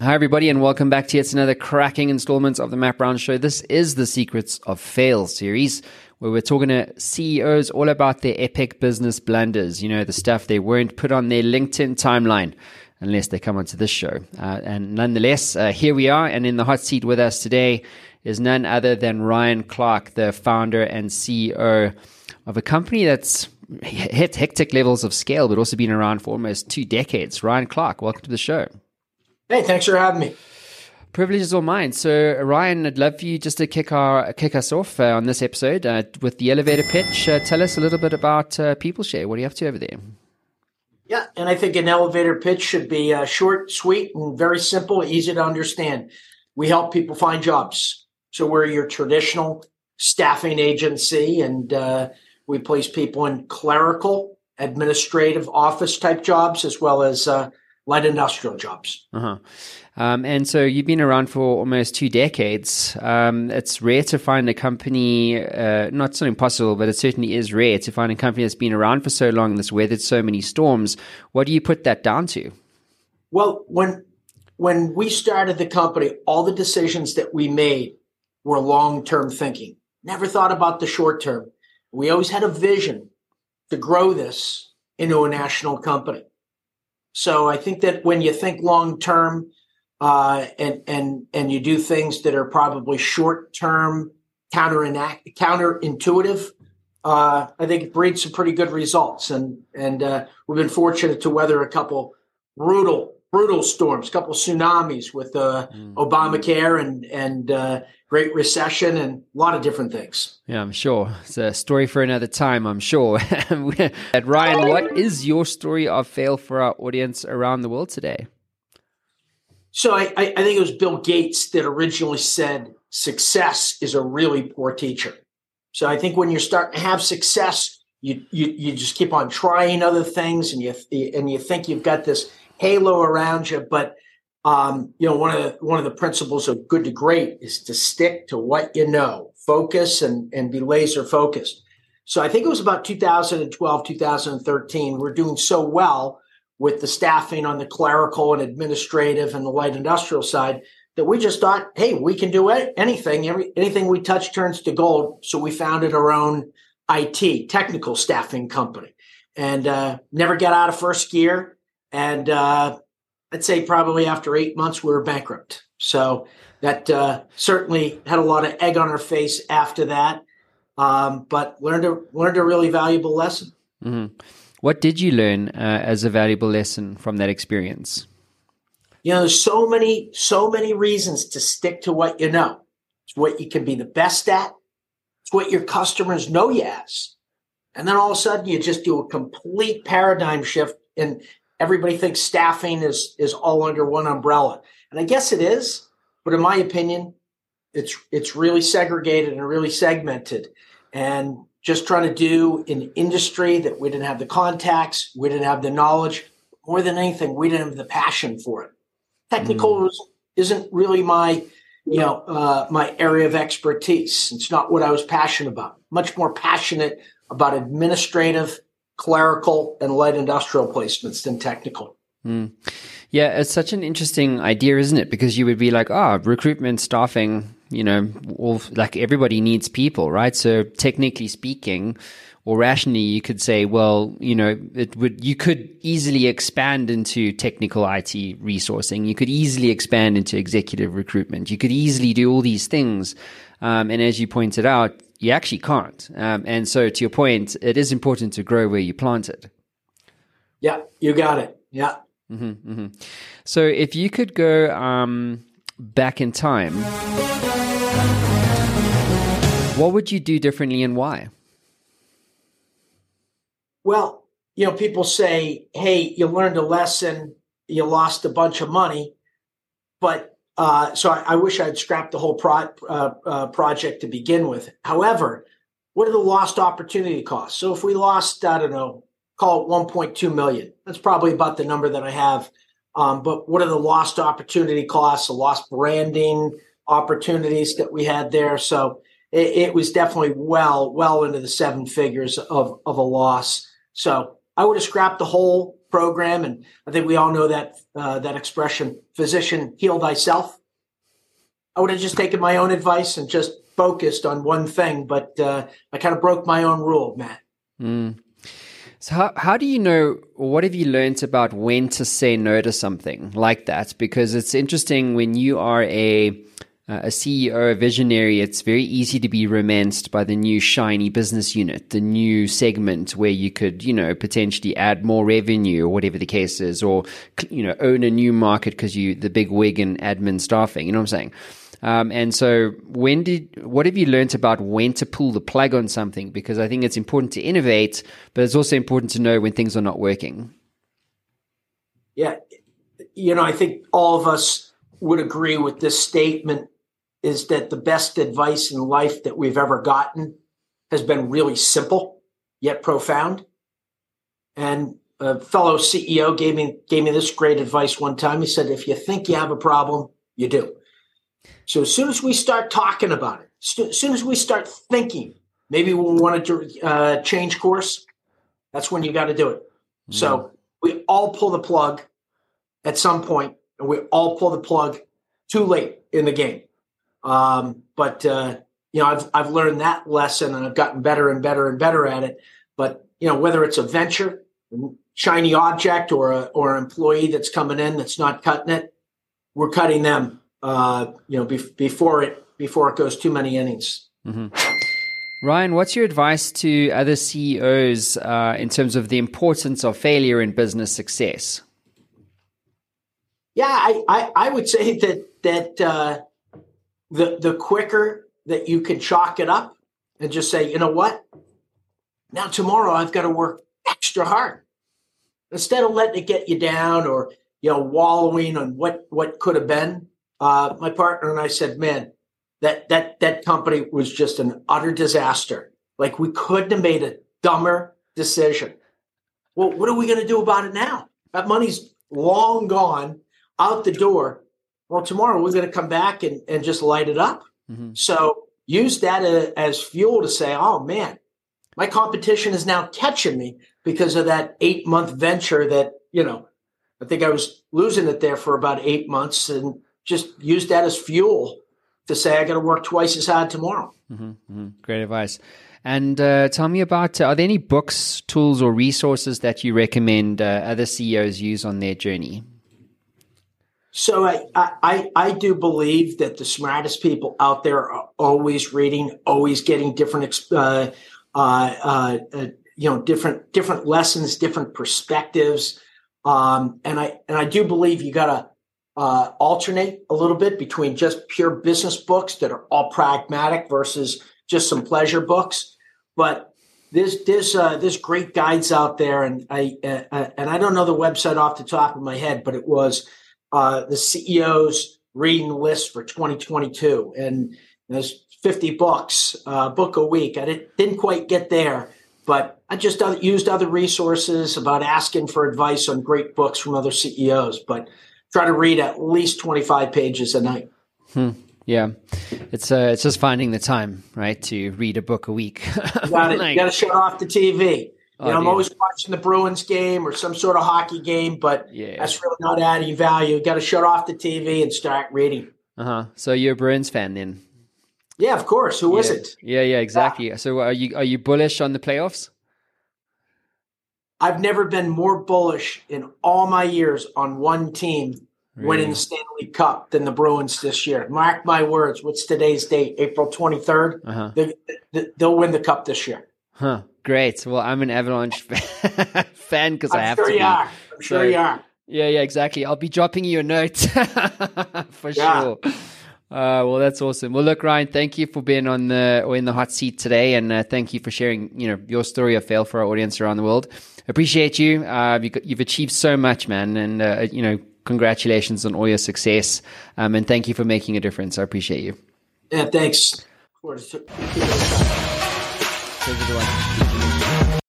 Hi, everybody, and welcome back to yet another cracking installment of the Matt Brown Show. This is the Secrets of Fail series, where we're talking to CEOs all about their epic business blunders. You know, the stuff they weren't put on their LinkedIn timeline unless they come onto this show. Uh, and nonetheless, uh, here we are, and in the hot seat with us today is none other than Ryan Clark, the founder and CEO of a company that's hit hectic levels of scale, but also been around for almost two decades. Ryan Clark, welcome to the show. Hey, thanks for having me. Privilege is all mine. So, Ryan, I'd love for you just to kick our kick us off uh, on this episode uh, with the elevator pitch. Uh, tell us a little bit about uh, PeopleShare. What are you up to over there? Yeah, and I think an elevator pitch should be uh, short, sweet, and very simple, easy to understand. We help people find jobs. So we're your traditional staffing agency, and uh, we place people in clerical, administrative, office type jobs, as well as uh, light industrial jobs. Uh-huh. Um, and so you've been around for almost two decades. Um, it's rare to find a company, uh, not so impossible, but it certainly is rare to find a company that's been around for so long, that's weathered so many storms. What do you put that down to? Well, when when we started the company, all the decisions that we made were long term thinking. Never thought about the short term. We always had a vision to grow this into a national company. So I think that when you think long term uh, and and and you do things that are probably short term, counter counterintuitive, uh, I think it breeds some pretty good results. And and uh, we've been fortunate to weather a couple brutal brutal storms, a couple tsunamis with uh, mm. Obamacare and and uh, Great Recession and a lot of different things. Yeah, I'm sure it's a story for another time. I'm sure. At Ryan, what is your story of fail for our audience around the world today? So I, I think it was Bill Gates that originally said success is a really poor teacher. So I think when you're starting to have success, you you you just keep on trying other things, and you and you think you've got this halo around you. But um, you know, one of the one of the principles of good to great is to stick to what you know, focus and and be laser focused. So I think it was about 2012, 2013. We're doing so well with the staffing on the clerical and administrative and the light industrial side that we just thought, hey, we can do anything. Every, anything we touch turns to gold. So we founded our own IT technical staffing company and uh, never got out of first gear. And uh, I'd say probably after eight months, we were bankrupt. So that uh, certainly had a lot of egg on our face after that, um, but learned a learned a really valuable lesson. Mm-hmm. What did you learn uh, as a valuable lesson from that experience? You know, there's so many so many reasons to stick to what you know. It's what you can be the best at. It's what your customers know you as. And then all of a sudden, you just do a complete paradigm shift and everybody thinks staffing is is all under one umbrella. And i guess it is but in my opinion it's it's really segregated and really segmented. And just trying to do an industry that we didn't have the contacts we didn't have the knowledge more than anything we didn't have the passion for it. Technical mm. isn't really my you know uh, my area of expertise. It's not what i was passionate about. Much more passionate about administrative clerical and light industrial placements than technical. Mm. Yeah, it's such an interesting idea, isn't it? Because you would be like, oh, recruitment, staffing, you know, all, like everybody needs people, right? So technically speaking, or rationally, you could say, well, you know, it would you could easily expand into technical IT resourcing. You could easily expand into executive recruitment. You could easily do all these things. Um, and as you pointed out, you actually can't. Um, and so, to your point, it is important to grow where you plant it. Yeah, you got it. Yeah. Mm-hmm, mm-hmm. So, if you could go um, back in time, what would you do differently and why? Well, you know, people say, hey, you learned a lesson, you lost a bunch of money, but uh, so I, I, wish I'd scrapped the whole pro, uh, uh, project to begin with. However, what are the lost opportunity costs? So if we lost, I don't know, call it 1.2 million, that's probably about the number that I have. Um, but what are the lost opportunity costs, the lost branding opportunities that we had there? So it, it was definitely well, well into the seven figures of, of a loss. So I would have scrapped the whole program, and I think we all know that uh, that expression, "physician heal thyself." I would have just taken my own advice and just focused on one thing, but uh, I kind of broke my own rule, Matt. Mm. So how, how do you know, what have you learned about when to say no to something like that? Because it's interesting when you are a, uh, a CEO, a visionary, it's very easy to be romanced by the new shiny business unit, the new segment where you could, you know, potentially add more revenue or whatever the case is, or, you know, own a new market because you, the big wig and admin staffing, you know what I'm saying? Um, and so, when did what have you learned about when to pull the plug on something? Because I think it's important to innovate, but it's also important to know when things are not working. Yeah, you know, I think all of us would agree with this statement: is that the best advice in life that we've ever gotten has been really simple yet profound. And a fellow CEO gave me gave me this great advice one time. He said, "If you think you have a problem, you do." So as soon as we start talking about it, as soon as we start thinking, maybe we want to uh, change course, that's when you got to do it. Mm. So we all pull the plug at some point, and we all pull the plug too late in the game. Um, but uh, you know, I've I've learned that lesson, and I've gotten better and better and better at it. But you know, whether it's a venture, shiny object, or a or an employee that's coming in that's not cutting it, we're cutting them uh, you know, be- before it before it goes too many innings. Mm-hmm. Ryan, what's your advice to other CEOs uh, in terms of the importance of failure in business success? Yeah, I, I, I would say that that uh, the the quicker that you can chalk it up and just say, you know what, now tomorrow I've got to work extra hard instead of letting it get you down or you know wallowing on what what could have been uh, my partner and I said, "Man, that that that company was just an utter disaster. Like we couldn't have made a dumber decision. Well, what are we going to do about it now? That money's long gone out the door. Well, tomorrow we're going to come back and, and just light it up. Mm-hmm. So use that as fuel to say, oh man, my competition is now catching me because of that eight month venture that, you know, I think I was losing it there for about eight months and just use that as fuel to say I got to work twice as hard tomorrow. Mm-hmm, mm-hmm. Great advice. And uh, tell me about uh, are there any books, tools, or resources that you recommend uh, other CEOs use on their journey? So I, I I do believe that the smartest people out there are always reading, always getting different uh, uh, uh, you know different different lessons, different perspectives, um, and I and I do believe you got to uh, alternate a little bit between just pure business books that are all pragmatic versus just some pleasure books. But there's there's uh, there's great guides out there, and I uh, uh and I don't know the website off the top of my head, but it was uh, the CEO's reading list for 2022, and there's 50 books, uh, book a week. I didn't, didn't quite get there, but I just used other resources about asking for advice on great books from other CEOs. But try to read at least 25 pages a night. Hmm. Yeah, it's uh, it's just finding the time, right, to read a book a week. you got to shut off the TV. You oh, I'm always watching the Bruins game or some sort of hockey game, but yeah. that's really not adding value. You got to shut off the TV and start reading. Uh huh. So you're a Bruins fan then? Yeah, of course. Who yeah. not Yeah, yeah, exactly. Yeah. So are you are you bullish on the playoffs? I've never been more bullish in all my years on one team really? winning the Stanley Cup than the Bruins this year. Mark my words. What's today's date? April 23rd. Uh-huh. They, will win the cup this year. Huh. Great. Well, I'm an Avalanche fan because I have sure to. You be. Are. I'm sure so, you are. Yeah, yeah, exactly. I'll be dropping you a note for yeah. sure. Uh, well, that's awesome. Well, look, Ryan, thank you for being on the or in the hot seat today, and uh, thank you for sharing, you know, your story of fail for our audience around the world. Appreciate you. Uh, you've achieved so much, man, and uh, you know, congratulations on all your success, um, and thank you for making a difference. I appreciate you. Yeah, thanks.